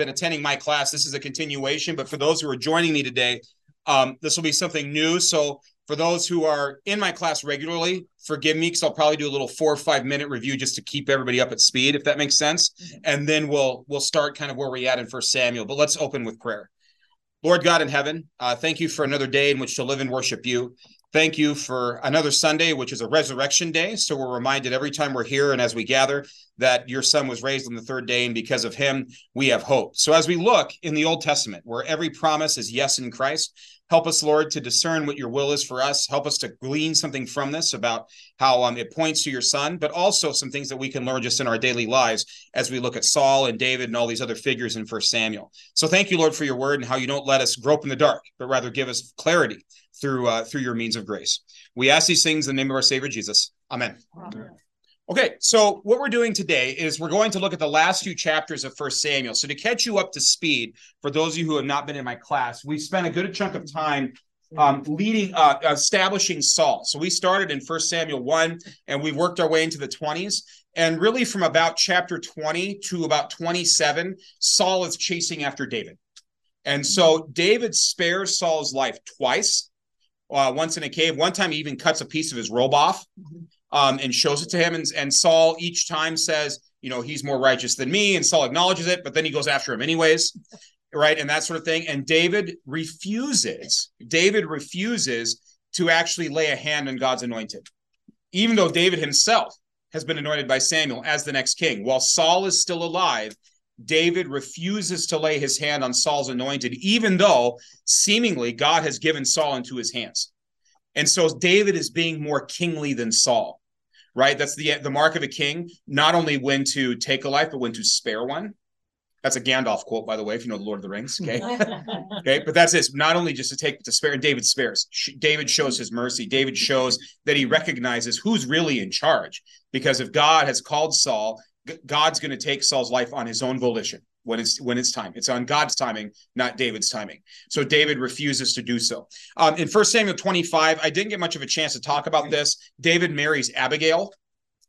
been attending my class, this is a continuation. But for those who are joining me today, um, this will be something new. So for those who are in my class regularly, forgive me because I'll probably do a little four or five minute review just to keep everybody up at speed, if that makes sense. Mm-hmm. And then we'll we'll start kind of where we're at in First Samuel. But let's open with prayer. Lord God in heaven, uh, thank you for another day in which to live and worship you. Thank you for another Sunday, which is a resurrection day. So we're reminded every time we're here and as we gather that your son was raised on the third day, and because of him, we have hope. So as we look in the Old Testament, where every promise is yes in Christ, help us, Lord, to discern what your will is for us. Help us to glean something from this about how um, it points to your son, but also some things that we can learn just in our daily lives as we look at Saul and David and all these other figures in First Samuel. So thank you, Lord, for your word and how you don't let us grope in the dark, but rather give us clarity through uh, through your means of grace. We ask these things in the name of our Savior Jesus. Amen. Amen. Okay, so what we're doing today is we're going to look at the last few chapters of First Samuel. So to catch you up to speed, for those of you who have not been in my class, we spent a good chunk of time um, leading, uh, establishing Saul. So we started in First Samuel one, and we worked our way into the twenties. And really, from about chapter twenty to about twenty-seven, Saul is chasing after David. And so David spares Saul's life twice uh, once in a cave. One time he even cuts a piece of his robe off um, and shows it to him. And, and Saul each time says, you know, he's more righteous than me. And Saul acknowledges it, but then he goes after him anyways. Right. And that sort of thing. And David refuses, David refuses to actually lay a hand on God's anointed, even though David himself has been anointed by Samuel as the next king. While Saul is still alive, David refuses to lay his hand on Saul's anointed, even though seemingly God has given Saul into his hands. And so David is being more kingly than Saul, right? That's the the mark of a king, not only when to take a life, but when to spare one. That's a Gandalf quote, by the way, if you know the Lord of the Rings. Okay. okay. But that's this not only just to take, but to spare. And David spares. David shows his mercy. David shows that he recognizes who's really in charge. Because if God has called Saul God's going to take Saul's life on his own volition when it's when it's time. It's on God's timing, not David's timing. So David refuses to do so. Um, in First Samuel 25, I didn't get much of a chance to talk about this. David marries Abigail.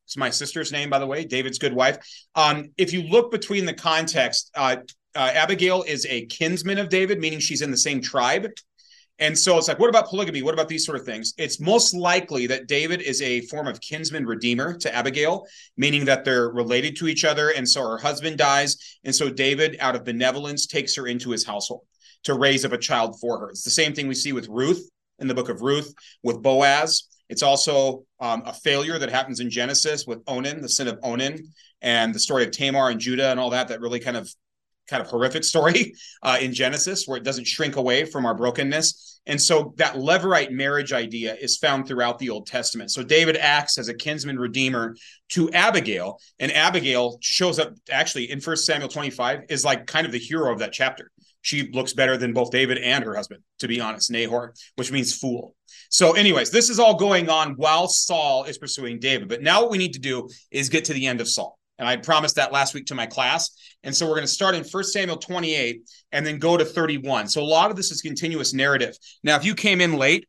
It's my sister's name, by the way, David's good wife. Um, if you look between the context, uh, uh, Abigail is a kinsman of David, meaning she's in the same tribe. And so it's like, what about polygamy? What about these sort of things? It's most likely that David is a form of kinsman redeemer to Abigail, meaning that they're related to each other. And so her husband dies. And so David, out of benevolence, takes her into his household to raise up a child for her. It's the same thing we see with Ruth in the book of Ruth, with Boaz. It's also um, a failure that happens in Genesis with Onan, the sin of Onan, and the story of Tamar and Judah and all that, that really kind of kind of horrific story uh, in Genesis where it doesn't shrink away from our brokenness. And so that Levirate marriage idea is found throughout the Old Testament. So David acts as a kinsman redeemer to Abigail, and Abigail shows up actually in First Samuel 25 is like kind of the hero of that chapter. She looks better than both David and her husband, to be honest, Nahor, which means fool. So, anyways, this is all going on while Saul is pursuing David. But now what we need to do is get to the end of Saul. And I promised that last week to my class. And so we're going to start in 1 Samuel 28 and then go to 31. So a lot of this is continuous narrative. Now, if you came in late,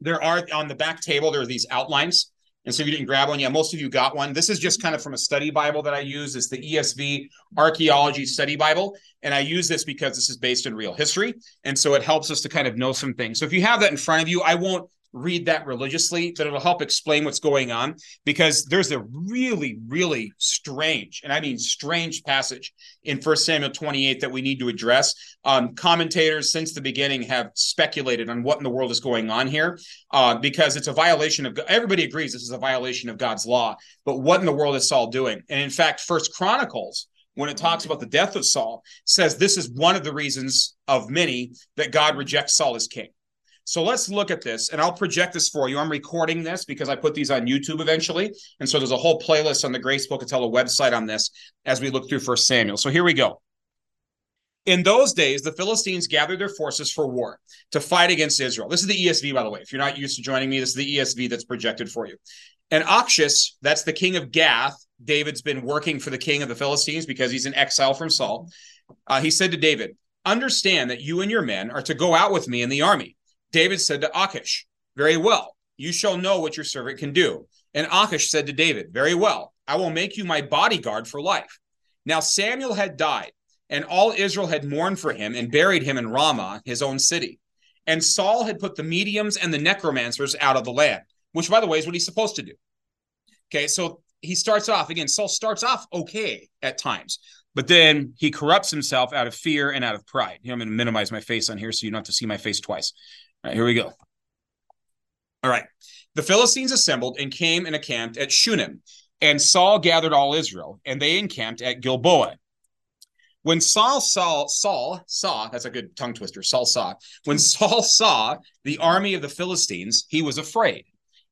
there are on the back table, there are these outlines. And so if you didn't grab one, yeah, most of you got one. This is just kind of from a study Bible that I use. It's the ESV Archaeology Study Bible. And I use this because this is based in real history. And so it helps us to kind of know some things. So if you have that in front of you, I won't read that religiously, but it'll help explain what's going on because there's a really, really strange, and I mean strange passage in First Samuel 28 that we need to address. Um, commentators since the beginning have speculated on what in the world is going on here uh, because it's a violation of everybody agrees this is a violation of God's law. But what in the world is Saul doing? And in fact, First Chronicles when it talks about the death of Saul, says this is one of the reasons of many that God rejects Saul as king. So let's look at this, and I'll project this for you. I'm recording this because I put these on YouTube eventually, and so there's a whole playlist on the Grace Pocatello website on this as we look through First Samuel. So here we go. In those days, the Philistines gathered their forces for war to fight against Israel. This is the ESV, by the way. If you're not used to joining me, this is the ESV that's projected for you. And Achish, that's the king of Gath. David's been working for the king of the Philistines because he's in exile from Saul. Uh, he said to David, Understand that you and your men are to go out with me in the army David said to Achish, Very well, you shall know what your servant can do. And Achish said to David, Very well, I will make you my bodyguard for life. Now Samuel had died, and all Israel had mourned for him and buried him in Ramah, his own city. And Saul had put the mediums and the necromancers out of the land, which, by the way, is what he's supposed to do. Okay, so he starts off again. Saul starts off okay at times, but then he corrupts himself out of fear and out of pride. Here, I'm going to minimize my face on here so you don't have to see my face twice. All right, here we go. All right. The Philistines assembled and came and encamped at Shunem, and Saul gathered all Israel, and they encamped at Gilboa. When Saul saw Saul saw that's a good tongue twister. Saul saw when hmm. Saul saw the army of the Philistines, he was afraid,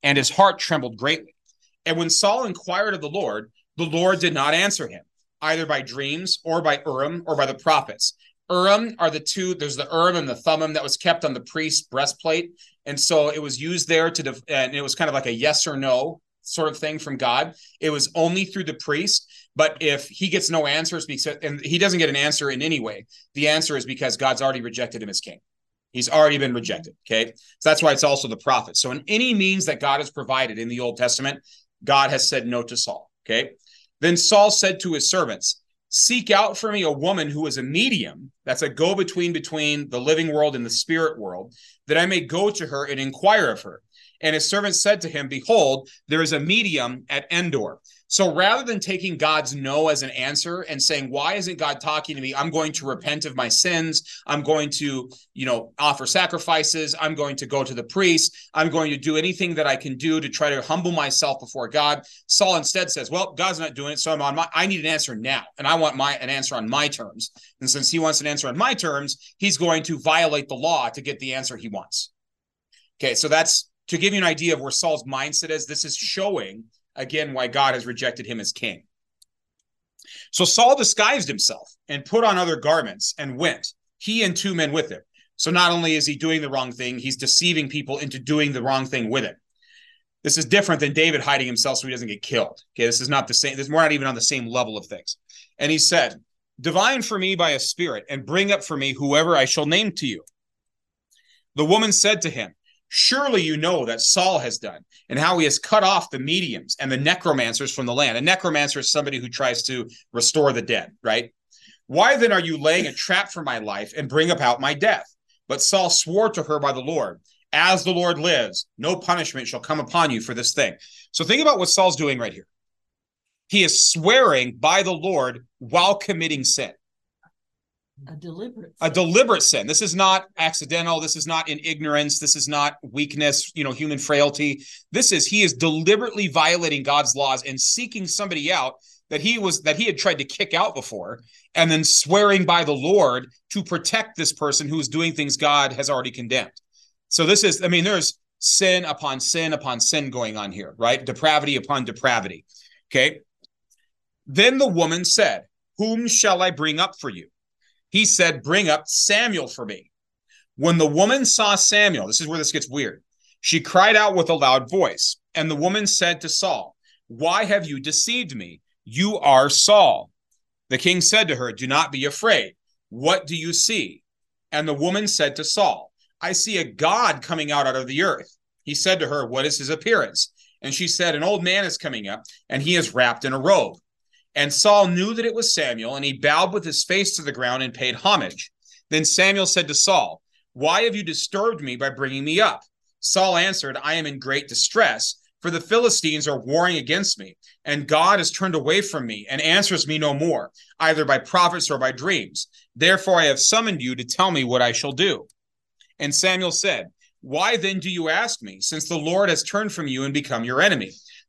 and his heart trembled greatly. And when Saul inquired of the Lord, the Lord did not answer him, either by dreams or by Urim or by the prophets. Urim are the two. There's the Urim and the Thummim that was kept on the priest's breastplate, and so it was used there to. Def- and it was kind of like a yes or no sort of thing from God. It was only through the priest. But if he gets no answers because and he doesn't get an answer in any way, the answer is because God's already rejected him as king. He's already been rejected. Okay. So that's why it's also the prophet. So in any means that God has provided in the Old Testament, God has said no to Saul. Okay. Then Saul said to his servants, Seek out for me a woman who is a medium, that's a go between between the living world and the spirit world, that I may go to her and inquire of her. And his servant said to him, Behold, there is a medium at Endor. So rather than taking God's no as an answer and saying, Why isn't God talking to me? I'm going to repent of my sins. I'm going to, you know, offer sacrifices. I'm going to go to the priest. I'm going to do anything that I can do to try to humble myself before God. Saul instead says, Well, God's not doing it. So I'm on my I need an answer now. And I want my an answer on my terms. And since he wants an answer on my terms, he's going to violate the law to get the answer he wants. Okay, so that's to give you an idea of where Saul's mindset is. This is showing again why God has rejected him as king. So Saul disguised himself and put on other garments and went, he and two men with him. So not only is he doing the wrong thing, he's deceiving people into doing the wrong thing with him. This is different than David hiding himself so he doesn't get killed. Okay, this is not the same. This we're not even on the same level of things. And he said, "Divine for me by a spirit, and bring up for me whoever I shall name to you." The woman said to him, Surely you know that Saul has done and how he has cut off the mediums and the necromancers from the land. A necromancer is somebody who tries to restore the dead, right? Why then are you laying a trap for my life and bring about my death? But Saul swore to her by the Lord, As the Lord lives, no punishment shall come upon you for this thing. So think about what Saul's doing right here. He is swearing by the Lord while committing sin a deliberate a deliberate sin. This is not accidental. This is not in ignorance. This is not weakness you know human frailty. This is he is deliberately violating god's laws and seeking somebody out that he was that he had tried to kick out before and then swearing by the lord to protect this person who is doing things god has already condemned. So this is i mean there's sin upon sin upon sin going on here right? Depravity upon depravity. Okay? Then the woman said whom shall i bring up for you he said, Bring up Samuel for me. When the woman saw Samuel, this is where this gets weird. She cried out with a loud voice. And the woman said to Saul, Why have you deceived me? You are Saul. The king said to her, Do not be afraid. What do you see? And the woman said to Saul, I see a God coming out out of the earth. He said to her, What is his appearance? And she said, An old man is coming up, and he is wrapped in a robe. And Saul knew that it was Samuel, and he bowed with his face to the ground and paid homage. Then Samuel said to Saul, Why have you disturbed me by bringing me up? Saul answered, I am in great distress, for the Philistines are warring against me, and God has turned away from me and answers me no more, either by prophets or by dreams. Therefore I have summoned you to tell me what I shall do. And Samuel said, Why then do you ask me, since the Lord has turned from you and become your enemy?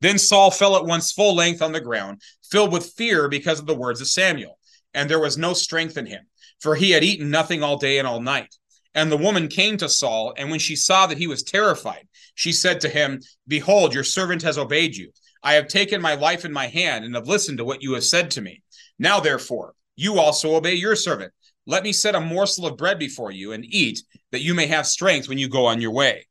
Then Saul fell at once full length on the ground, filled with fear because of the words of Samuel. And there was no strength in him, for he had eaten nothing all day and all night. And the woman came to Saul, and when she saw that he was terrified, she said to him, Behold, your servant has obeyed you. I have taken my life in my hand and have listened to what you have said to me. Now, therefore, you also obey your servant. Let me set a morsel of bread before you and eat, that you may have strength when you go on your way.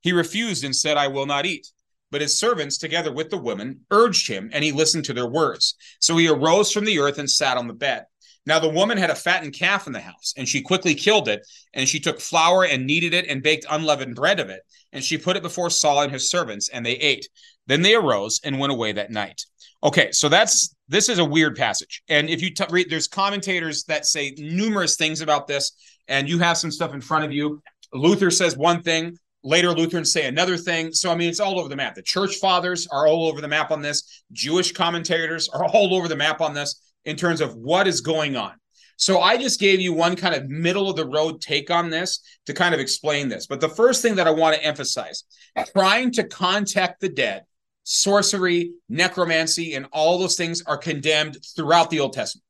He refused and said, I will not eat. But his servants, together with the woman, urged him, and he listened to their words. So he arose from the earth and sat on the bed. Now the woman had a fattened calf in the house, and she quickly killed it, and she took flour and kneaded it and baked unleavened bread of it, and she put it before Saul and his servants, and they ate. Then they arose and went away that night. Okay, so that's this is a weird passage, and if you t- read, there's commentators that say numerous things about this, and you have some stuff in front of you. Luther says one thing, Later, Lutherans say another thing. So, I mean, it's all over the map. The church fathers are all over the map on this. Jewish commentators are all over the map on this in terms of what is going on. So, I just gave you one kind of middle of the road take on this to kind of explain this. But the first thing that I want to emphasize trying to contact the dead, sorcery, necromancy, and all those things are condemned throughout the Old Testament.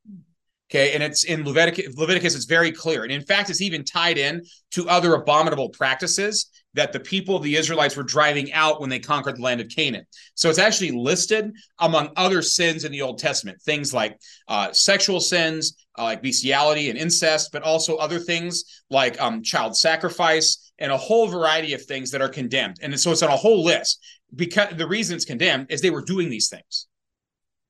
Okay, and it's in Leviticus, Leviticus, it's very clear. And in fact, it's even tied in to other abominable practices that the people of the Israelites were driving out when they conquered the land of Canaan. So it's actually listed among other sins in the Old Testament, things like uh, sexual sins, uh, like bestiality and incest, but also other things like um, child sacrifice and a whole variety of things that are condemned. And so it's on a whole list because the reason it's condemned is they were doing these things.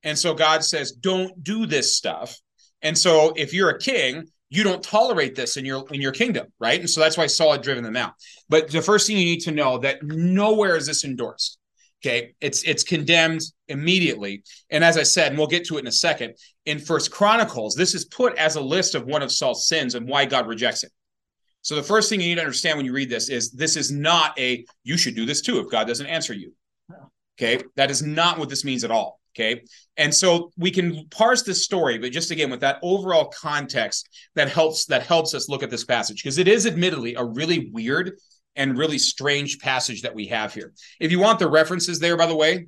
And so God says, don't do this stuff and so if you're a king, you don't tolerate this in your in your kingdom, right? And so that's why Saul had driven them out. But the first thing you need to know that nowhere is this endorsed. Okay, it's it's condemned immediately. And as I said, and we'll get to it in a second, in First Chronicles, this is put as a list of one of Saul's sins and why God rejects it. So the first thing you need to understand when you read this is this is not a you should do this too if God doesn't answer you. Okay, that is not what this means at all. Okay. And so we can parse this story, but just again with that overall context that helps that helps us look at this passage because it is admittedly a really weird and really strange passage that we have here. If you want the references there, by the way,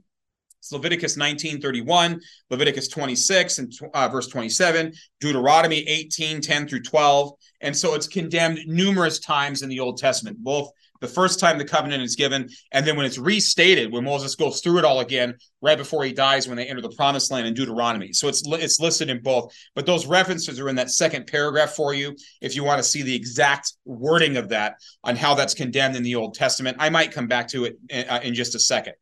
it's Leviticus 19, 31, Leviticus 26 and uh, verse 27, Deuteronomy 18, 10 through 12. And so it's condemned numerous times in the Old Testament, both the first time the covenant is given, and then when it's restated, when Moses goes through it all again, right before he dies, when they enter the promised land in Deuteronomy. So it's it's listed in both, but those references are in that second paragraph for you if you want to see the exact wording of that on how that's condemned in the Old Testament. I might come back to it in, uh, in just a second.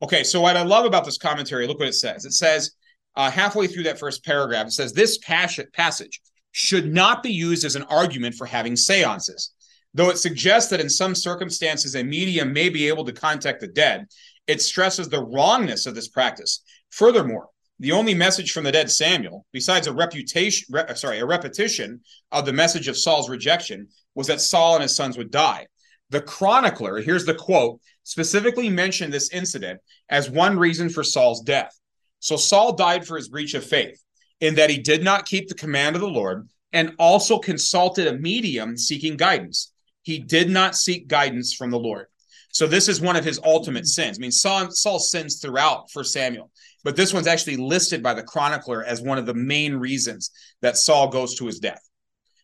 Okay, so what I love about this commentary, look what it says. It says uh, halfway through that first paragraph, it says this passage should not be used as an argument for having seances Though it suggests that in some circumstances a medium may be able to contact the dead, it stresses the wrongness of this practice. Furthermore, the only message from the dead Samuel, besides a reputation, re, uh, sorry, a repetition of the message of Saul's rejection, was that Saul and his sons would die. The chronicler, here's the quote, specifically mentioned this incident as one reason for Saul's death. So Saul died for his breach of faith, in that he did not keep the command of the Lord and also consulted a medium seeking guidance he did not seek guidance from the Lord. So this is one of his ultimate sins. I mean, Saul, Saul sins throughout for Samuel, but this one's actually listed by the chronicler as one of the main reasons that Saul goes to his death.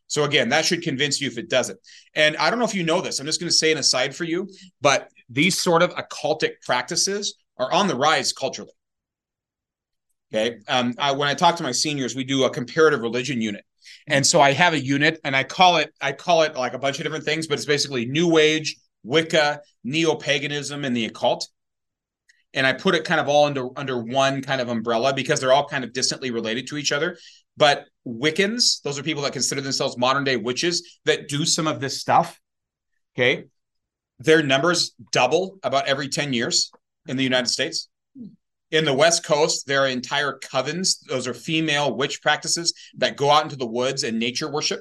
So again, that should convince you if it doesn't. And I don't know if you know this. I'm just going to say an aside for you, but these sort of occultic practices are on the rise culturally. Okay. Um, I, when I talk to my seniors, we do a comparative religion unit. And so I have a unit and I call it, I call it like a bunch of different things, but it's basically New Age, Wicca, Neo Paganism, and the occult. And I put it kind of all under under one kind of umbrella because they're all kind of distantly related to each other. But Wiccans, those are people that consider themselves modern day witches that do some of this stuff. Okay. Their numbers double about every 10 years in the United States. In the West Coast, there are entire covens. Those are female witch practices that go out into the woods and nature worship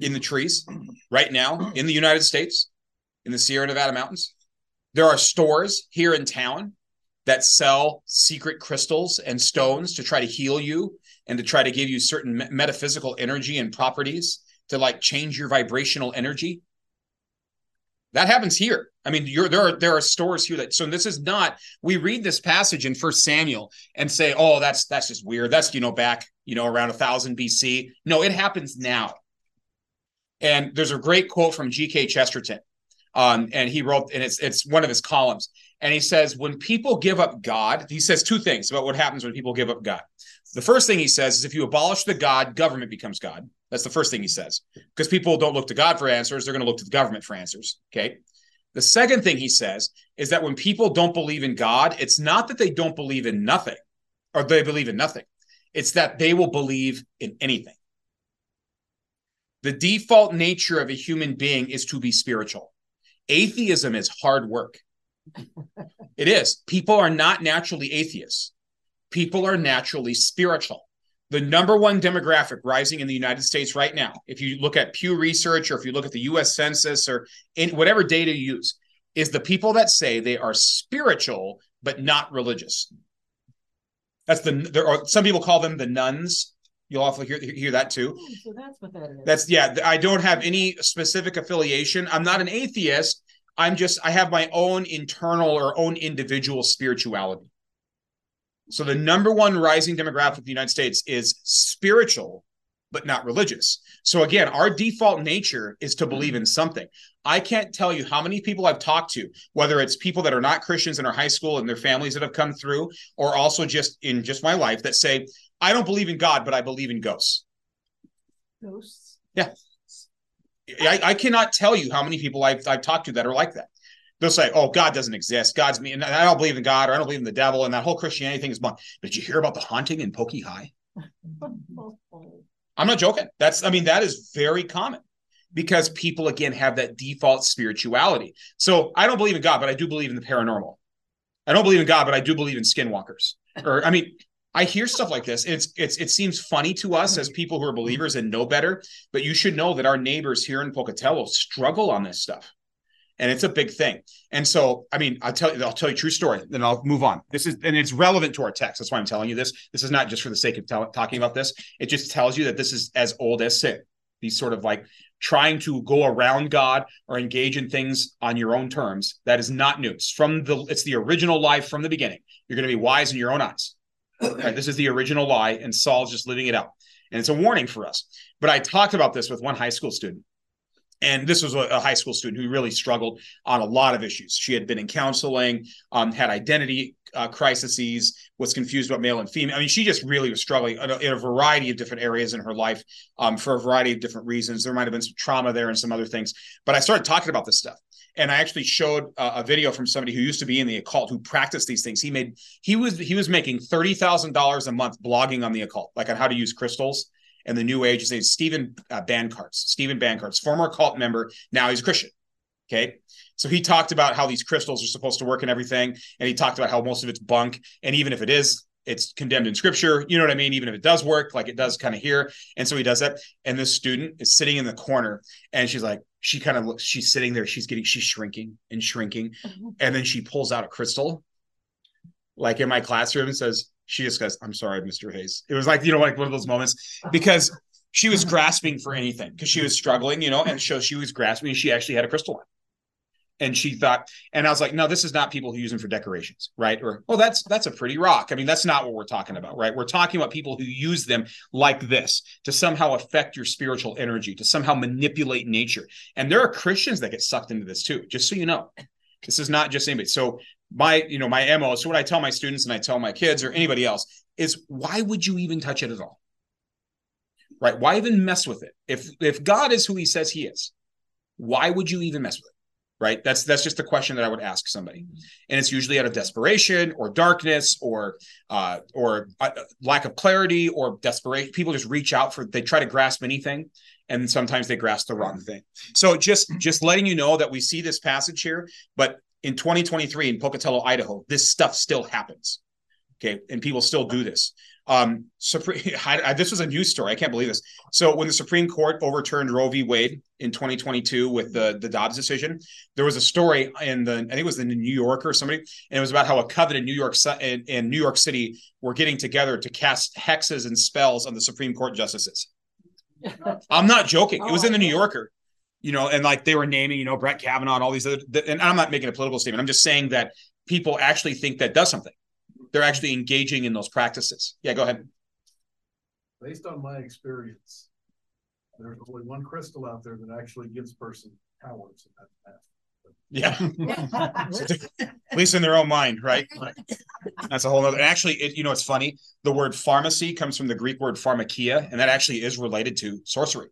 in the trees right now in the United States, in the Sierra Nevada mountains. There are stores here in town that sell secret crystals and stones to try to heal you and to try to give you certain metaphysical energy and properties to like change your vibrational energy. That happens here. I mean, there are there are stores here that so this is not. We read this passage in First Samuel and say, "Oh, that's that's just weird. That's you know back you know around a thousand BC." No, it happens now. And there's a great quote from G.K. Chesterton, um, and he wrote, and it's it's one of his columns, And he says, when people give up God, he says two things about what happens when people give up God. The first thing he says is if you abolish the God, government becomes God. That's the first thing he says. Because people don't look to God for answers, they're going to look to the government for answers. Okay. The second thing he says is that when people don't believe in God, it's not that they don't believe in nothing or they believe in nothing, it's that they will believe in anything. The default nature of a human being is to be spiritual. Atheism is hard work. it is. People are not naturally atheists, people are naturally spiritual. The number one demographic rising in the United States right now, if you look at Pew Research or if you look at the US Census or in whatever data you use, is the people that say they are spiritual but not religious. That's the there are some people call them the nuns. You'll often hear hear that too. Oh, So that's what that is. That's yeah. I don't have any specific affiliation. I'm not an atheist. I'm just I have my own internal or own individual spirituality. So the number one rising demographic of the United States is spiritual, but not religious. So again, our default nature is to believe in something. I can't tell you how many people I've talked to, whether it's people that are not Christians in our high school and their families that have come through, or also just in just my life that say, I don't believe in God, but I believe in ghosts. Ghosts. Yeah. I, I cannot tell you how many people I've, I've talked to that are like that. They'll say, "Oh, God doesn't exist. God's me, and I don't believe in God, or I don't believe in the devil, and that whole Christianity thing is bunk." Did you hear about the haunting in Pokey High? I'm not joking. That's, I mean, that is very common because people again have that default spirituality. So I don't believe in God, but I do believe in the paranormal. I don't believe in God, but I do believe in skinwalkers. Or I mean, I hear stuff like this. It's it's it seems funny to us as people who are believers and know better, but you should know that our neighbors here in Pocatello struggle on this stuff. And it's a big thing. And so, I mean, I'll tell you, I'll tell you a true story, then I'll move on. This is, and it's relevant to our text. That's why I'm telling you this. This is not just for the sake of tell, talking about this. It just tells you that this is as old as sin. These sort of like trying to go around God or engage in things on your own terms. That is not new. It's from the, it's the original life from the beginning. You're going to be wise in your own eyes. Right? This is the original lie, and Saul's just living it out. And it's a warning for us. But I talked about this with one high school student. And this was a high school student who really struggled on a lot of issues. She had been in counseling, um, had identity uh, crises, was confused about male and female. I mean, she just really was struggling in a, in a variety of different areas in her life um, for a variety of different reasons. There might have been some trauma there and some other things. But I started talking about this stuff and I actually showed a, a, video from somebody who used to be in the occult who practiced these things. He made he was he was making thirty thousand dollars a month blogging on the occult, like on how to use crystals and the New Age. Is Stephen uh. Stephen Bancarz, former cult member. Now he's a Christian. Okay. So he talked about how these crystals are supposed to work and everything. And he talked about how most of it's bunk. And even if it is, it's condemned in scripture. You know what I mean? Even if it does work, like it does kind of here. And so he does that. And this student is sitting in the corner and she's like, she kind of looks, she's sitting there, she's getting, she's shrinking and shrinking. And then she pulls out a crystal, like in my classroom, and says, she just goes, I'm sorry, Mr. Hayes. It was like, you know, like one of those moments uh-huh. because she was uh-huh. grasping for anything because she was struggling, you know, and so she was grasping. She actually had a crystal one. And she thought, and I was like, no, this is not people who use them for decorations, right? Or, oh, that's that's a pretty rock. I mean, that's not what we're talking about, right? We're talking about people who use them like this to somehow affect your spiritual energy, to somehow manipulate nature. And there are Christians that get sucked into this too, just so you know. This is not just anybody. So my, you know, my MO. So what I tell my students and I tell my kids or anybody else is why would you even touch it at all? Right? Why even mess with it? If if God is who he says he is, why would you even mess with it? Right? That's that's just the question that I would ask somebody. And it's usually out of desperation or darkness or uh or uh, lack of clarity or desperation. People just reach out for they try to grasp anything and sometimes they grasp the wrong thing. So just just letting you know that we see this passage here, but in 2023 in Pocatello, Idaho, this stuff still happens. Okay, and people still do this. Um, Supreme, I, this was a news story. I can't believe this. So when the Supreme Court overturned Roe v. Wade in 2022 with the the Dobbs decision, there was a story in the I think it was the New Yorker or somebody, and it was about how a coven in New York in, in New York City were getting together to cast hexes and spells on the Supreme Court justices. I'm not joking. It was in the New Yorker you know, and like they were naming, you know, Brett Kavanaugh and all these other, and I'm not making a political statement. I'm just saying that people actually think that does something. They're actually engaging in those practices. Yeah, go ahead. Based on my experience, there's only one crystal out there that actually gives person powers in that path. Yeah. At least in their own mind, right? That's a whole other. And Actually, it, you know, it's funny. The word pharmacy comes from the Greek word pharmakia, and that actually is related to sorcery.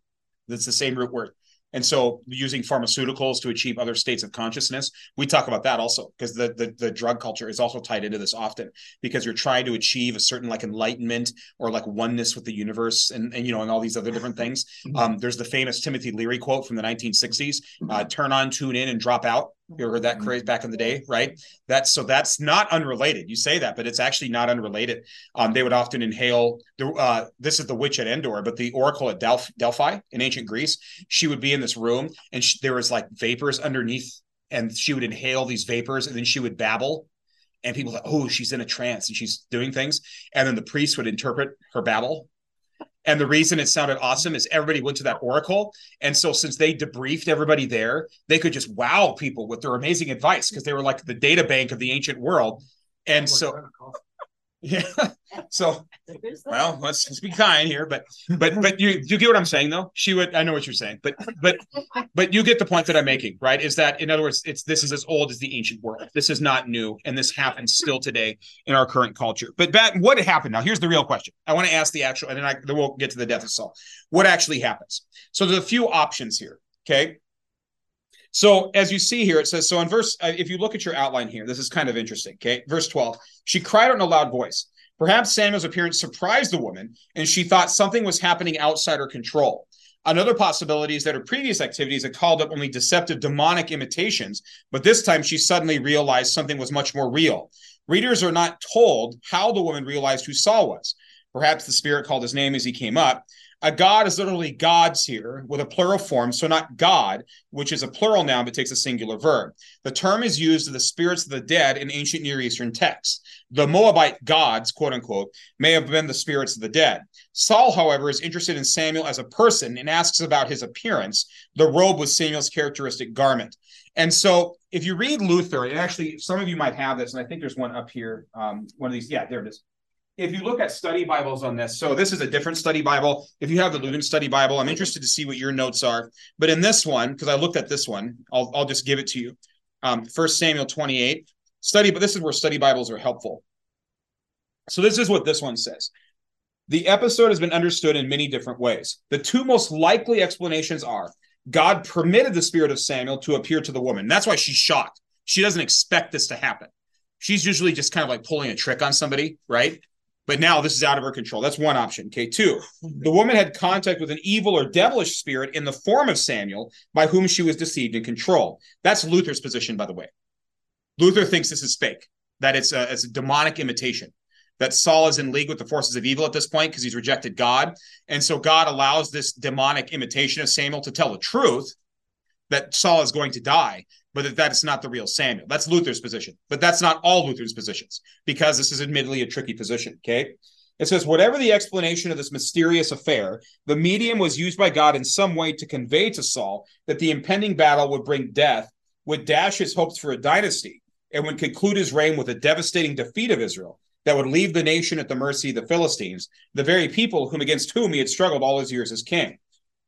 That's the same root word. And so using pharmaceuticals to achieve other states of consciousness, we talk about that also because the, the, the drug culture is also tied into this often because you're trying to achieve a certain like enlightenment or like oneness with the universe and, and you know and all these other different things. Um, there's the famous Timothy Leary quote from the 1960s: uh, "Turn on, tune in, and drop out." You heard that craze back in the day, right? That's so that's not unrelated. You say that, but it's actually not unrelated. Um, they would often inhale. The, uh, this is the witch at Endor, but the oracle at Delph- Delphi in ancient Greece. She would be in this room, and she, there was like vapors underneath, and she would inhale these vapors, and then she would babble, and people thought, oh, she's in a trance and she's doing things, and then the priest would interpret her babble, and the reason it sounded awesome is everybody went to that oracle. And so, since they debriefed everybody there, they could just wow people with their amazing advice because they were like the data bank of the ancient world. And so, yeah. So, well, let's, let's be kind here, but but but you you get what I'm saying though. She would. I know what you're saying, but but but you get the point that I'm making, right? Is that in other words, it's this is as old as the ancient world. This is not new, and this happens still today in our current culture. But back, what happened now? Here's the real question. I want to ask the actual, and then I then we'll get to the death of Saul. What actually happens? So there's a few options here. Okay. So as you see here, it says so in verse. Uh, if you look at your outline here, this is kind of interesting. Okay, verse twelve. She cried out in a loud voice. Perhaps Samuel's appearance surprised the woman, and she thought something was happening outside her control. Another possibility is that her previous activities had called up only deceptive demonic imitations, but this time she suddenly realized something was much more real. Readers are not told how the woman realized who Saul was. Perhaps the spirit called his name as he came up, a god is literally gods here with a plural form, so not God, which is a plural noun but takes a singular verb. The term is used of the spirits of the dead in ancient Near Eastern texts. The Moabite gods, quote unquote, may have been the spirits of the dead. Saul, however, is interested in Samuel as a person and asks about his appearance. The robe was Samuel's characteristic garment. And so if you read Luther, and actually some of you might have this, and I think there's one up here, um, one of these, yeah, there it is if you look at study Bibles on this, so this is a different study Bible. If you have the Lutheran study Bible, I'm interested to see what your notes are. But in this one, because I looked at this one, I'll, I'll just give it to you. Um, Samuel 28 study, but this is where study Bibles are helpful. So this is what this one says. The episode has been understood in many different ways. The two most likely explanations are God permitted the spirit of Samuel to appear to the woman. That's why she's shocked. She doesn't expect this to happen. She's usually just kind of like pulling a trick on somebody, right? But now this is out of her control. That's one option. Okay. Two, the woman had contact with an evil or devilish spirit in the form of Samuel by whom she was deceived and controlled. That's Luther's position, by the way. Luther thinks this is fake, that it's a, it's a demonic imitation, that Saul is in league with the forces of evil at this point because he's rejected God. And so God allows this demonic imitation of Samuel to tell the truth that Saul is going to die but that that's not the real Samuel. That's Luther's position, but that's not all Luther's positions because this is admittedly a tricky position. Okay. It says, whatever the explanation of this mysterious affair, the medium was used by God in some way to convey to Saul that the impending battle would bring death, would dash his hopes for a dynasty, and would conclude his reign with a devastating defeat of Israel that would leave the nation at the mercy of the Philistines, the very people whom against whom he had struggled all his years as king.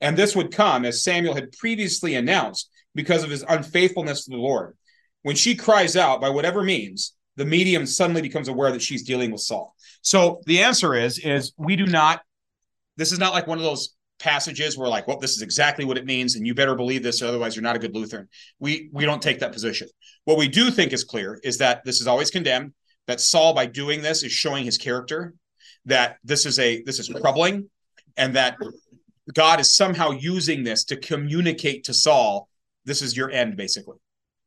And this would come, as Samuel had previously announced, because of his unfaithfulness to the Lord. When she cries out by whatever means, the medium suddenly becomes aware that she's dealing with Saul. So the answer is is we do not this is not like one of those passages where like well this is exactly what it means and you better believe this otherwise you're not a good Lutheran. We we don't take that position. What we do think is clear is that this is always condemned that Saul by doing this is showing his character that this is a this is troubling and that God is somehow using this to communicate to Saul this is your end basically.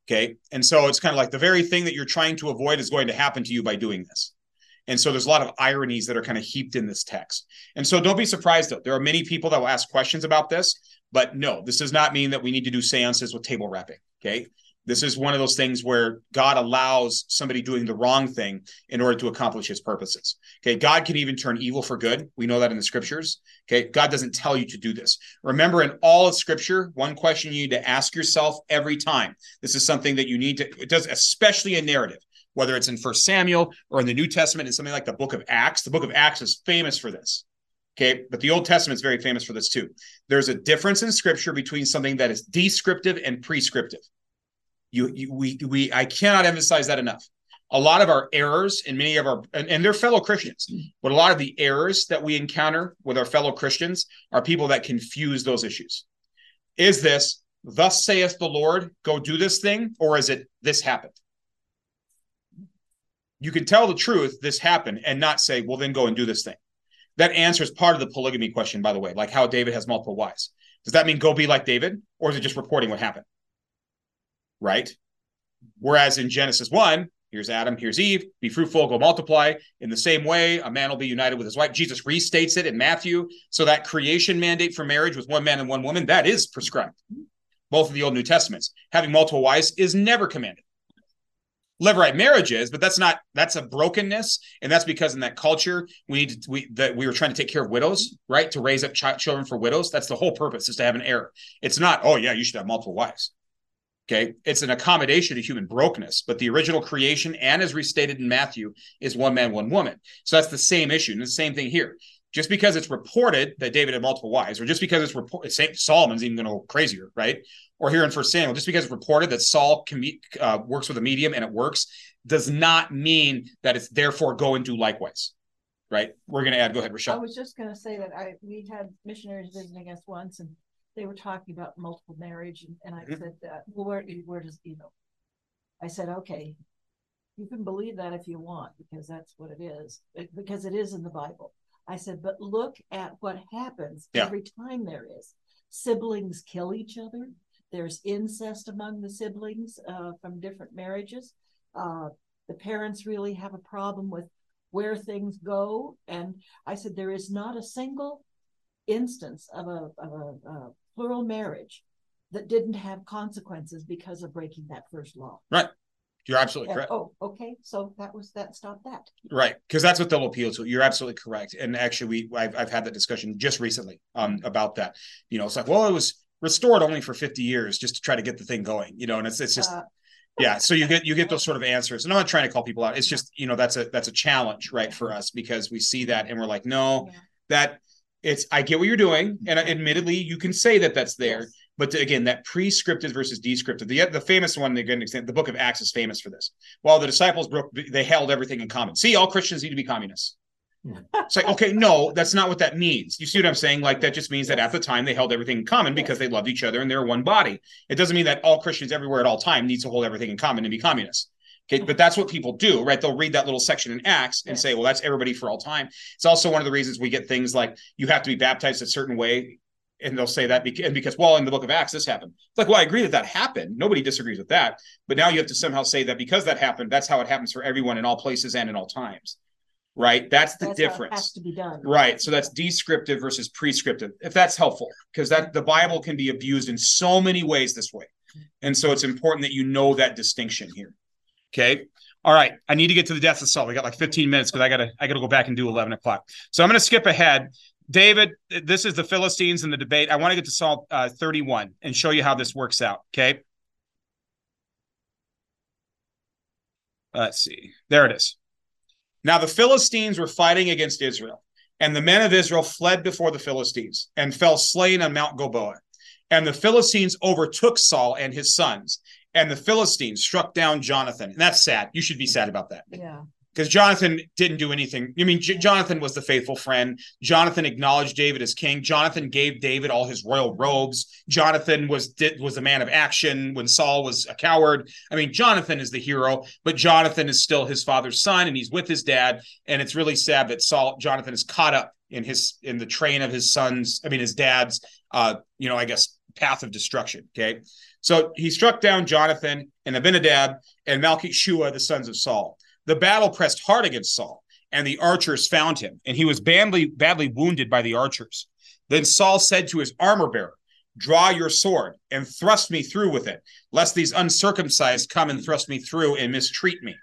Okay? And so it's kind of like the very thing that you're trying to avoid is going to happen to you by doing this. And so there's a lot of ironies that are kind of heaped in this text. And so don't be surprised though. There are many people that will ask questions about this but no this does not mean that we need to do seances with table rapping okay this is one of those things where God allows somebody doing the wrong thing in order to accomplish his purposes. Okay. God can even turn evil for good. We know that in the scriptures. Okay. God doesn't tell you to do this. Remember, in all of scripture, one question you need to ask yourself every time. This is something that you need to, it does, especially a narrative, whether it's in First Samuel or in the New Testament, in something like the book of Acts. The book of Acts is famous for this. Okay, but the Old Testament is very famous for this too. There's a difference in scripture between something that is descriptive and prescriptive You, you we we I cannot emphasize that enough. A lot of our errors and many of our and, and they're fellow Christians, but a lot of the errors that we encounter with our fellow Christians are people that confuse those issues. Is this thus saith the Lord, go do this thing, or is it this happened? You can tell the truth, this happened, and not say, well, then go and do this thing. That answers part of the polygamy question, by the way, like how David has multiple wives. Does that mean go be like David, or is it just reporting what happened? Right? Whereas in Genesis 1, here's Adam, here's Eve, be fruitful, go multiply. In the same way, a man will be united with his wife. Jesus restates it in Matthew. So that creation mandate for marriage with one man and one woman, that is prescribed. Both of the Old New Testaments. Having multiple wives is never commanded. Levirate marriage is, but that's not that's a brokenness, and that's because in that culture we need to, we that we were trying to take care of widows, right? To raise up ch- children for widows. That's the whole purpose is to have an heir. It's not, oh yeah, you should have multiple wives. Okay, it's an accommodation to human brokenness, but the original creation and as restated in Matthew is one man, one woman. So that's the same issue, and the same thing here. Just because it's reported that David had multiple wives, or just because it's reported, Solomon's even going to go crazier, right? or here in First Samuel, just because it's reported that Saul com- uh, works with a medium and it works, does not mean that it's therefore go and do likewise. Right? We're going to add. Go ahead, Rochelle. I was just going to say that I we had missionaries visiting us once, and they were talking about multiple marriage, and, and I mm-hmm. said, that, "Well, where where does you know?" I said, "Okay, you can believe that if you want, because that's what it is, because it is in the Bible." I said, "But look at what happens yeah. every time there is." Siblings kill each other there's incest among the siblings uh, from different marriages. Uh, the parents really have a problem with where things go. And I said, there is not a single instance of a, of a, a plural marriage that didn't have consequences because of breaking that first law. Right. You're absolutely correct. Oh, okay. So that was that. Stop that. Right, because that's what they'll appeal to. You're absolutely correct. And actually, we I've, I've had that discussion just recently um, about that. You know, it's like, well, it was restored only for 50 years just to try to get the thing going you know and it's it's just uh, yeah so you get you get those sort of answers and i'm not trying to call people out it's just you know that's a that's a challenge right for us because we see that and we're like no yeah. that it's i get what you're doing and mm-hmm. admittedly you can say that that's there yes. but to, again that prescriptive versus descriptive the the famous one again the book of acts is famous for this while the disciples broke they held everything in common see all christians need to be communists mm-hmm. it's like, okay, no, that's not what that means. You see what I'm saying? Like that just means that at the time they held everything in common because they loved each other and they're one body. It doesn't mean that all Christians everywhere at all time needs to hold everything in common and be communists. Okay, but that's what people do, right? They'll read that little section in Acts and yes. say, well, that's everybody for all time. It's also one of the reasons we get things like you have to be baptized a certain way. And they'll say that because, because, well, in the book of Acts, this happened. It's like, well, I agree that that happened. Nobody disagrees with that. But now you have to somehow say that because that happened, that's how it happens for everyone in all places and in all times right? That's the that's difference. has to be done. Right. So that's descriptive versus prescriptive. If that's helpful, because that the Bible can be abused in so many ways this way. And so it's important that you know that distinction here. Okay. All right. I need to get to the death of Saul. We got like 15 minutes because I gotta I gotta go back and do 11 o'clock. So I'm gonna skip ahead. David, this is the Philistines and the debate. I want to get to Saul uh, 31 and show you how this works out. Okay. Let's see. There it is. Now the Philistines were fighting against Israel, and the men of Israel fled before the Philistines and fell slain on Mount Gilboa. And the Philistines overtook Saul and his sons, and the Philistines struck down Jonathan. And that's sad. You should be sad about that. Yeah because Jonathan didn't do anything. I mean, J- Jonathan was the faithful friend. Jonathan acknowledged David as king. Jonathan gave David all his royal robes. Jonathan was did, was a man of action when Saul was a coward. I mean, Jonathan is the hero, but Jonathan is still his father's son, and he's with his dad. And it's really sad that Saul Jonathan is caught up in his in the train of his son's. I mean, his dad's. Uh, you know, I guess path of destruction. Okay, so he struck down Jonathan and Abinadab and Malchishua, the sons of Saul. The battle pressed hard against Saul, and the archers found him, and he was badly, badly wounded by the archers. Then Saul said to his armor bearer, Draw your sword and thrust me through with it, lest these uncircumcised come and thrust me through and mistreat me.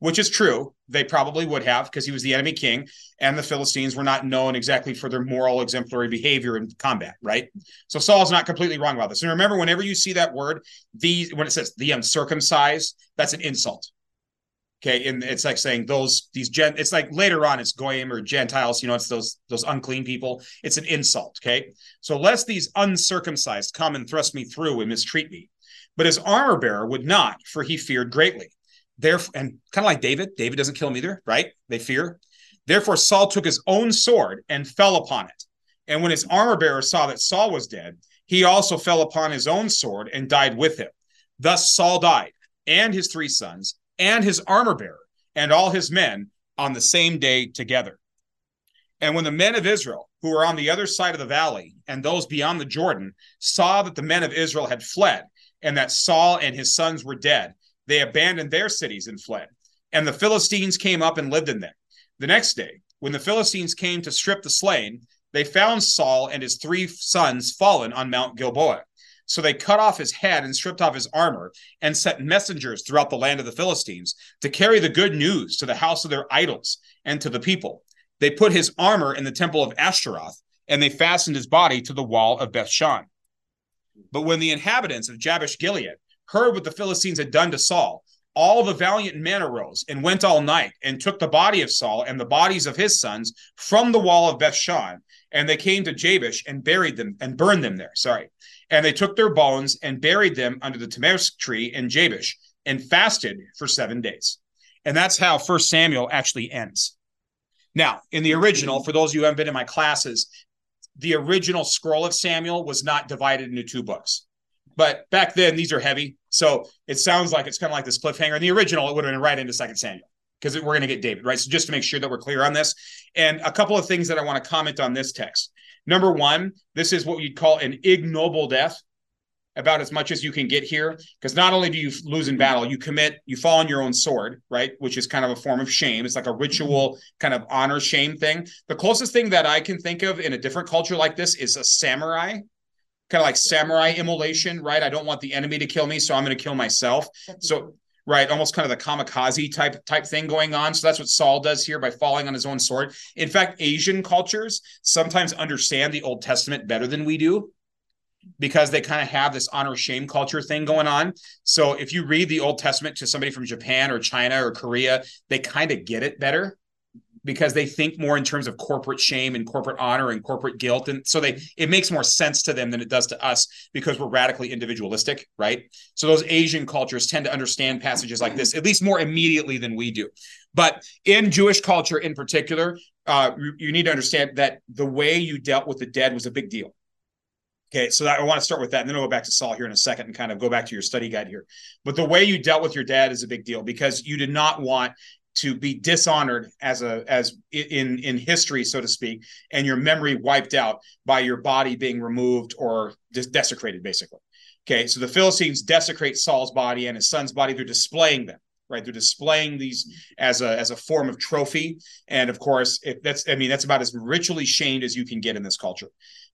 Which is true. They probably would have because he was the enemy king, and the Philistines were not known exactly for their moral, exemplary behavior in combat, right? So Saul's not completely wrong about this. And remember, whenever you see that word, the when it says the uncircumcised, that's an insult. Okay, and it's like saying those these gen. It's like later on, it's goyim or Gentiles. You know, it's those those unclean people. It's an insult. Okay, so lest these uncircumcised come and thrust me through and mistreat me. But his armor bearer would not, for he feared greatly. Therefore, and kind of like David, David doesn't kill him either, right? They fear. Therefore, Saul took his own sword and fell upon it. And when his armor bearer saw that Saul was dead, he also fell upon his own sword and died with him. Thus Saul died, and his three sons, and his armor bearer, and all his men on the same day together. And when the men of Israel, who were on the other side of the valley, and those beyond the Jordan, saw that the men of Israel had fled, and that Saul and his sons were dead, they abandoned their cities and fled. And the Philistines came up and lived in them. The next day, when the Philistines came to strip the slain, they found Saul and his three sons fallen on Mount Gilboa. So they cut off his head and stripped off his armor and sent messengers throughout the land of the Philistines to carry the good news to the house of their idols and to the people. They put his armor in the temple of Ashtaroth and they fastened his body to the wall of Bethshan. But when the inhabitants of Jabesh Gilead heard what the Philistines had done to Saul, all the valiant men arose and went all night and took the body of Saul and the bodies of his sons from the wall of Bethshan. And they came to Jabesh and buried them and burned them there. Sorry. And they took their bones and buried them under the tamarisk tree in Jabesh and fasted for seven days. And that's how First Samuel actually ends. Now, in the original, for those of you who haven't been in my classes, the original scroll of Samuel was not divided into two books. But back then, these are heavy. So it sounds like it's kind of like this cliffhanger. In the original, it would have been right into Second Samuel because we're going to get David, right? So just to make sure that we're clear on this. And a couple of things that I want to comment on this text. Number one, this is what you'd call an ignoble death, about as much as you can get here. Because not only do you lose in battle, you commit, you fall on your own sword, right? Which is kind of a form of shame. It's like a ritual kind of honor shame thing. The closest thing that I can think of in a different culture like this is a samurai kind of like samurai immolation, right? I don't want the enemy to kill me, so I'm going to kill myself. So right almost kind of the kamikaze type type thing going on. So that's what saul does here by falling on his own sword. In fact asian cultures sometimes understand the old testament better than we do because they kind of have this honor shame culture thing going on. So if you read the old testament to somebody from japan or china or korea they kind of get it better because they think more in terms of corporate shame and corporate honor and corporate guilt. And so they it makes more sense to them than it does to us because we're radically individualistic right? So those asian cultures tend to understand passages like this at least more immediately than we do. But in jewish culture in particular uh, you, need to understand that the way you dealt with the dead was a big deal. Okay, so that, I want to start with that, and then I'll go back to Saul here in a second and kind of go back to your study guide here. But the way you dealt with your dad is a big deal because you did not want to be dishonored as a as in in history so to speak and your memory wiped out by your body being removed or just desecrated basically. Okay so the philistines desecrate saul's body and his son's body. They're displaying them right? They're displaying these as a as a form of trophy. And of course if that's i mean that's about as ritually shamed as you can get in this culture.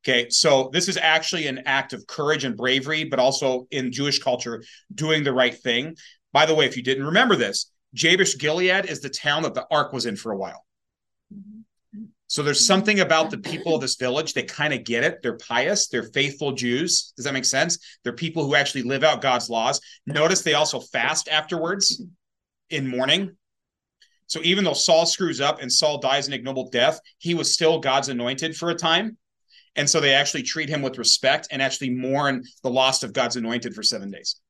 Okay so this is actually an act of courage and bravery but also in jewish culture doing the right thing. By the way if you didn't remember this Jabesh Gilead is the town that the ark was in for a while. Mm-hmm. So there's something about the people of this village. They kind of get it. They're pious. They're faithful Jews. Does that make sense? They're people who actually live out God's laws. Notice they also fast afterwards in mourning. So even though Saul screws up and Saul dies an ignoble death, he was still God's anointed for a time. And so they actually treat him with respect and actually mourn the loss of God's anointed for seven days.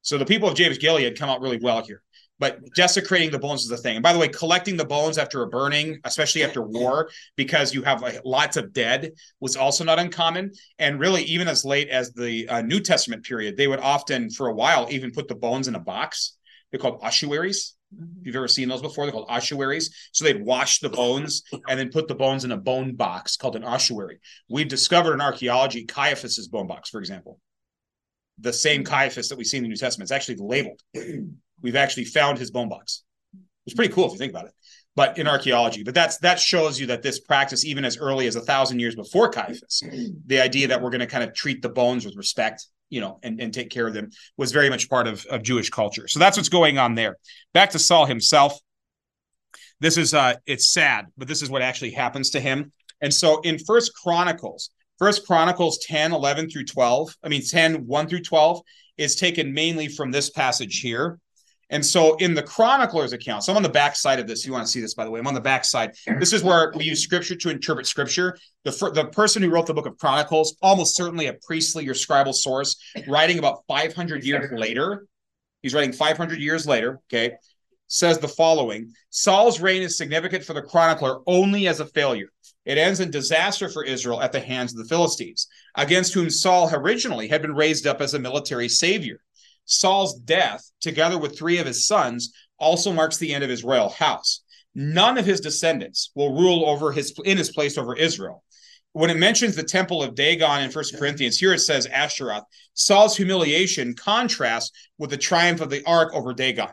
So the people of Jabesh Gilead come out really well here but desecrating the bones is the thing. And by the way, collecting the bones after a burning, especially after war, because you have like lots of dead, was also not uncommon. And really, even as late as the uh, New Testament period, they would often, for a while, even put the bones in a box. They're called ossuaries. Mm-hmm. If you've ever seen those before, they're called ossuaries. So they'd wash the bones and then put the bones in a bone box called an ossuary. We've discovered in archaeology Caiaphas's bone box, for example. The same Caiaphas that we see in the New Testament. It's actually labeled we've actually found his bone box. It's pretty cool if you think about it. But in archaeology, but that's that shows you that this practice, even as early as a thousand years before Caiaphas, the idea that we're going to kind of treat the bones with respect, you know, and, and take care of them was very much part of, of Jewish culture. So that's what's going on there. Back to Saul himself. This is uh it's sad, but this is what actually happens to him. And so in First Chronicles, First Chronicles 10, 11 through 12, I mean 10, 1 through 12, is taken mainly from this passage here. And so in the chronicler's account, so I'm on the back side of this. You want to see this, by the way. I'm on the back side. This is where we use scripture to interpret scripture. The, the person who wrote the book of Chronicles, almost certainly a priestly or scribal source, writing about 500 years later. He's writing 500 years later, okay, says the following Saul's reign is significant for the chronicler only as a failure. It ends in disaster for Israel at the hands of the Philistines, against whom Saul originally had been raised up as a military savior. Saul's death, together with three of his sons, also marks the end of his royal house. None of his descendants will rule over his in his place over Israel. When it mentions the temple of Dagon in First Corinthians, here it says Ashtaroth. Saul's humiliation contrasts with the triumph of the ark over Dagon.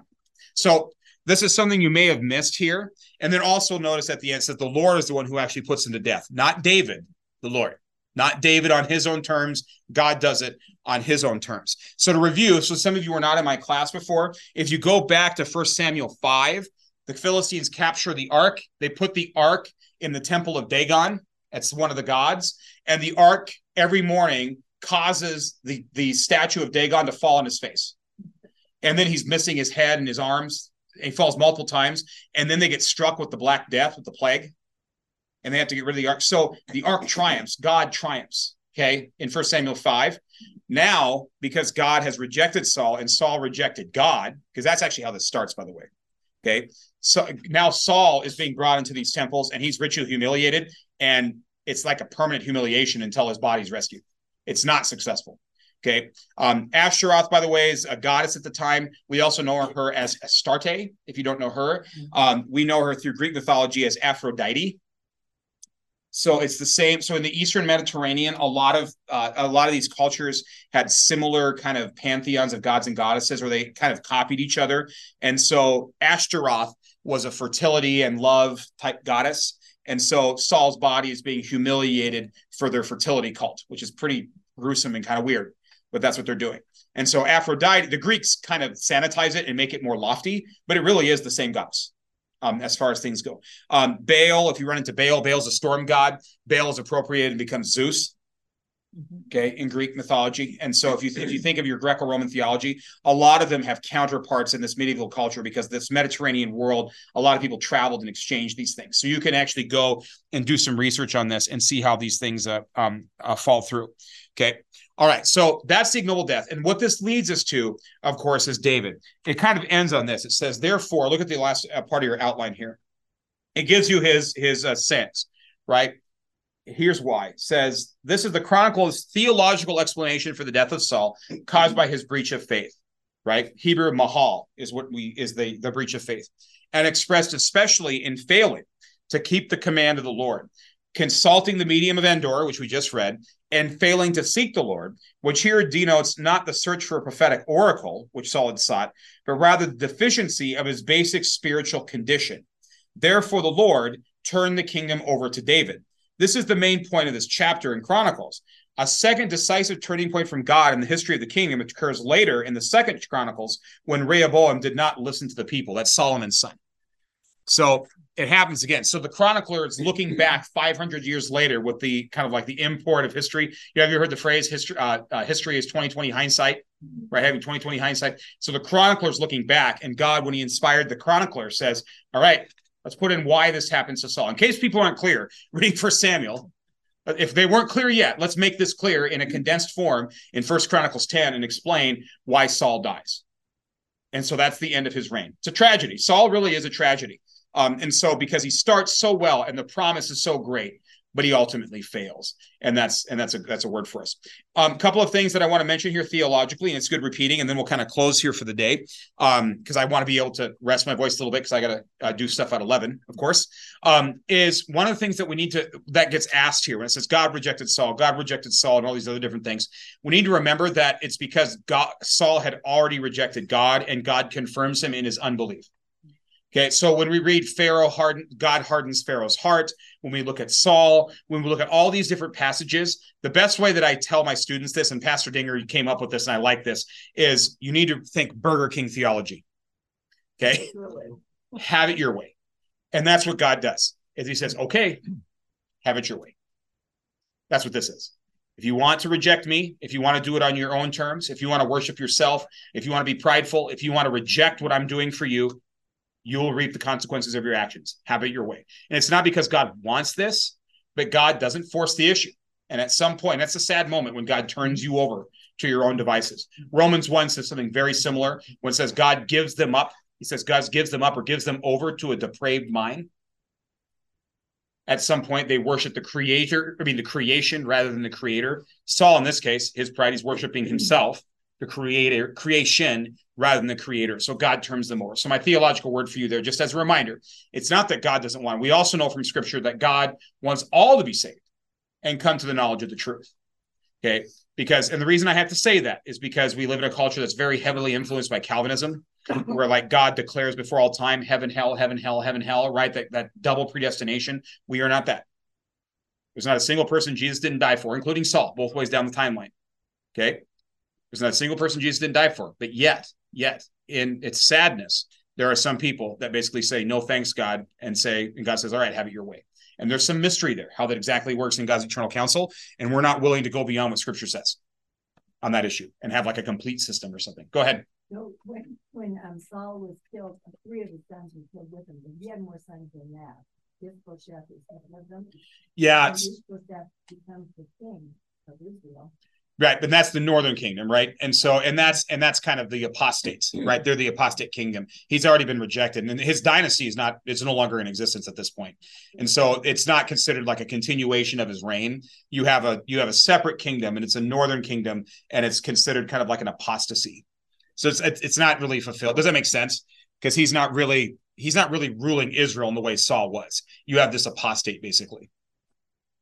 So this is something you may have missed here. And then also notice at the end that the Lord is the one who actually puts him to death, not David, the Lord, not David on his own terms. God does it on his own terms. So to review, so some of you were not in my class before. If you go back to First Samuel 5, the Philistines capture the ark. They put the ark in the temple of Dagon. That's one of the gods. And the ark every morning causes the, the statue of Dagon to fall on his face. And then he's missing his head and his arms he falls multiple times, and then they get struck with the Black Death, with the plague, and they have to get rid of the ark. So the ark triumphs, God triumphs. Okay, in First Samuel 5. Now, because God has rejected Saul and Saul rejected God, because that's actually how this starts, by the way. Okay, so now Saul is being brought into these temples and he's ritually humiliated, and it's like a permanent humiliation until his body's rescued. It's not successful. Okay. Um, Ashtaroth, by the way, is a goddess at the time. We also know her as Astarte, if you don't know her. Mm-hmm. Um, we know her through Greek mythology as Aphrodite. So it's the same. So in the Eastern Mediterranean, a lot of uh, a lot of these cultures had similar kind of pantheons of gods and goddesses, where they kind of copied each other. And so Ashtaroth was a fertility and love type goddess. And so Saul's body is being humiliated for their fertility cult, which is pretty gruesome and kind of weird but that's what they're doing. And so Aphrodite, the Greeks kind of sanitize it and make it more lofty, but it really is the same goddess um, as far as things go. Um, Baal, if you run into Baal, Baal's a storm god. Baal is appropriated and becomes Zeus. Mm-hmm. Okay, in Greek mythology, and so if you th- if you think of your Greco-Roman theology, a lot of them have counterparts in this medieval culture because this Mediterranean world, a lot of people traveled and exchanged these things. So you can actually go and do some research on this and see how these things uh, um, uh, fall through. Okay, all right, so that's the ignoble death. And what this leads us to, of course, is David. It kind of ends on this. It says, therefore, look at the last uh, part of your outline here. It gives you his his uh, sense, right? Here's why. It says this is the chronicle's theological explanation for the death of Saul caused by his breach of faith, right? Hebrew mahal is what we is the the breach of faith, and expressed especially in failing to keep the command of the Lord consulting the medium of Endor, which we just read, and failing to seek the Lord, which here denotes not the search for a prophetic oracle, which Saul sought, but rather the deficiency of his basic spiritual condition. Therefore, the Lord turned the kingdom over to David. This is the main point of this chapter in Chronicles. A second decisive turning point from God in the history of the kingdom, which occurs later in the second Chronicles when Rehoboam did not listen to the people. That's Solomon's son. So it happens again. So the chronicler is looking back 500 years later with the kind of like the import of history. You have you heard the phrase history? Uh, uh, history is 2020 hindsight, right? Having 2020 hindsight. So the chronicler is looking back, and God, when He inspired the chronicler, says, "All right, let's put in why this happens to Saul." In case people aren't clear, reading First Samuel. If they weren't clear yet, let's make this clear in a condensed form in First Chronicles 10 and explain why Saul dies. And so that's the end of his reign. It's a tragedy. Saul really is a tragedy. Um, and so because he starts so well and the promise is so great, but he ultimately fails. And that's and that's a that's a word for us. A um, couple of things that I want to mention here theologically, and it's good repeating, and then we'll kind of close here for the day because um, I want to be able to rest my voice a little bit because I got to uh, do stuff at eleven, of course. Um, is one of the things that we need to that gets asked here when it says God rejected Saul, God rejected Saul, and all these other different things. We need to remember that it's because God Saul had already rejected God, and God confirms him in his unbelief. Okay, so when we read Pharaoh harden, God hardens Pharaoh's heart. When we look at Saul, when we look at all these different passages, the best way that I tell my students this, and Pastor Dinger came up with this, and I like this, is you need to think Burger King theology. Okay, have it your way, and that's what God does. Is He says, "Okay, have it your way." That's what this is. If you want to reject me, if you want to do it on your own terms, if you want to worship yourself, if you want to be prideful, if you want to reject what I'm doing for you, you will reap the consequences of your actions. Have it your way. And it's not because God wants this, but God doesn't force the issue. And at some point, that's a sad moment when God turns you over to your own devices. Romans 1 says something very similar when it says God gives them up. He says God gives them up or gives them over to a depraved mind. At some point, they worship the creator, I mean, the creation rather than the creator. Saul, in this case, his pride, he's worshiping himself, the creator, creation rather than the creator. So God turns them over. So, my theological word for you there, just as a reminder, it's not that God doesn't want. We also know from scripture that God wants all to be saved and come to the knowledge of the truth. Okay. Because, and the reason I have to say that is because we live in a culture that's very heavily influenced by Calvinism, where like God declares before all time, heaven, hell, heaven, hell, heaven, hell, right? That, that double predestination. We are not that. There's not a single person Jesus didn't die for, including Saul, both ways down the timeline. Okay. There's not a single person Jesus didn't die for. But yet, yet, in its sadness, there are some people that basically say, no thanks, God, and say, and God says, all right, have it your way. And there's some mystery there, how that exactly works in God's eternal counsel. And we're not willing to go beyond what scripture says on that issue and have like a complete system or something. Go ahead. So when, when um, Saul was killed, three of his sons were killed with him, but he had more sons than that. Ishbosheth is one of them. Yeah. And Ishbosheth becomes the king of Israel. Right, but that's the northern kingdom, right? And so, and that's and that's kind of the apostates, mm. right? They're the apostate kingdom. He's already been rejected, and his dynasty is not it's no longer in existence at this point. And so, it's not considered like a continuation of his reign. You have a you have a separate kingdom, and it's a northern kingdom, and it's considered kind of like an apostasy. So it's it's not really fulfilled. Does that make sense? Because he's not really he's not really ruling Israel in the way Saul was. You have this apostate basically.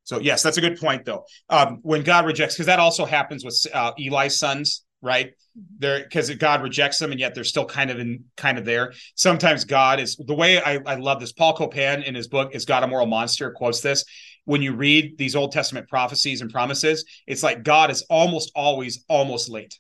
So yes, that's a good point though. Um, when God rejects, because that also happens with uh, Eli's sons, right? There, because God rejects them, and yet they're still kind of in, kind of there. Sometimes God is the way I, I love this. Paul Copan in his book "Is God a Moral Monster?" quotes this. When you read these Old Testament prophecies and promises, it's like God is almost always almost late.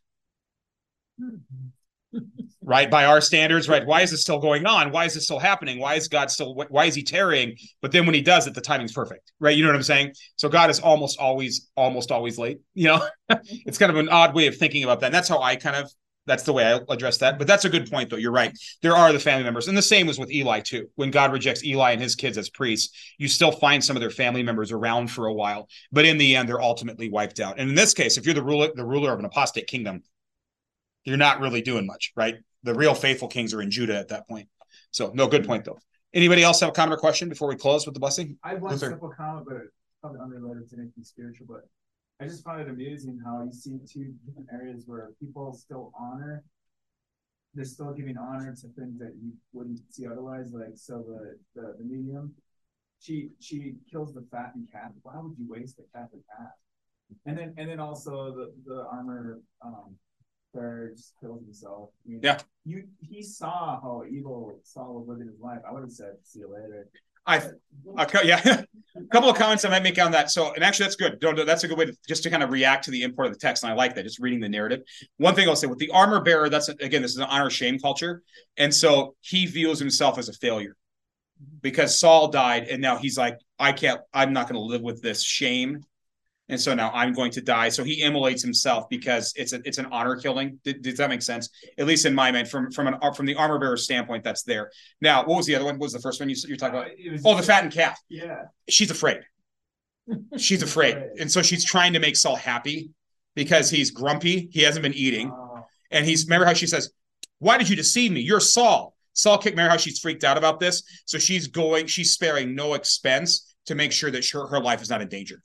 Right? By our standards right? Why is this still going on? Why is this still happening? Why is god still why is he tarrying? But then when he does it the timing's perfect right? You know what i'm saying? So god is almost always almost always late you know? It's kind of an odd way of thinking about that. And that's how i kind of that's the way i address that. But that's a good point though. You're right. There are the family members. And the same was with eli too. When god rejects eli and his kids as priests you still find some of their family members around for a while. But in the end they're ultimately wiped out. And in this case if you're the ruler the ruler of an apostate kingdom you're not really doing much, right? The real faithful kings are in Judah at that point. So, no, good point though. Anybody else have a comment or question before we close with the blessing? I have one Luther. simple comment, but it's probably unrelated to anything spiritual. But I just find it amusing how you see two different areas where people still honor. They're still giving honor to things that you wouldn't see otherwise. Like so, the the, the medium, she she kills the fat fattened calf. Why would you waste the fattened calf? And then and then also the the armor um, third just killed himself. I mean, yeah. You he saw how evil Saul was living his life. I would have said, "See you later." I, okay, yeah, a couple of comments I might make on that. So, and actually, that's good. Don't, that's a good way to just to kind of react to the import of the text, and I like that. Just reading the narrative. One thing I'll say with the armor bearer, that's again, this is an honor shame culture, and so he views himself as a failure because Saul died, and now he's like, I can't, I'm not going to live with this shame and so now I'm going to die. So he immolates himself because it's a it's an honor killing. Did, does that make sense? At least in my mind, from from an from the armor bearer standpoint, that's there. Now, what was the other one? What was the first one you you're talking about? Uh, oh, the fattened calf. Yeah, she's afraid. She's afraid, and so she's trying to make Saul happy because he's grumpy. He hasn't been eating, and he's remember how she says, "Why did you deceive me? You're Saul." Saul kicked. Remember how she's freaked out about this? So she's going. She's sparing no expense to make sure that her, her life is not in danger.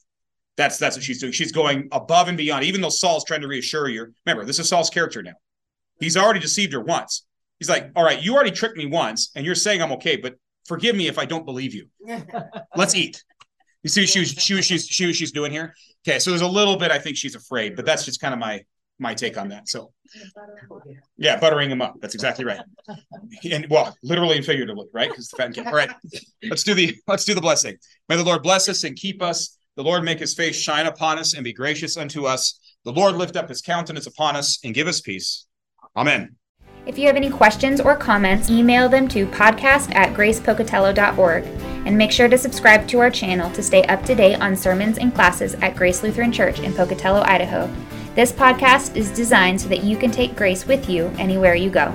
That's that's what she's doing. She's going above and beyond, even though Saul's trying to reassure you. Remember, this is Saul's character now. He's already deceived her once. He's like, all right, you already tricked me once, and you're saying I'm okay, but forgive me if I don't believe you. Let's eat. You see what she was she was she's she was she's doing here? Okay, so there's a little bit I think she's afraid, but that's just kind of my my take on that. So yeah, buttering him up. That's exactly right. And well, literally and figuratively, right? Because the fat cat. All right. Let's do the let's do the blessing. May the Lord bless us and keep us. The Lord make his face shine upon us and be gracious unto us. The Lord lift up his countenance upon us and give us peace. Amen. If you have any questions or comments, email them to podcast at gracepocatello.org. And make sure to subscribe to our channel to stay up to date on sermons and classes at Grace Lutheran Church in Pocatello, Idaho. This podcast is designed so that you can take grace with you anywhere you go.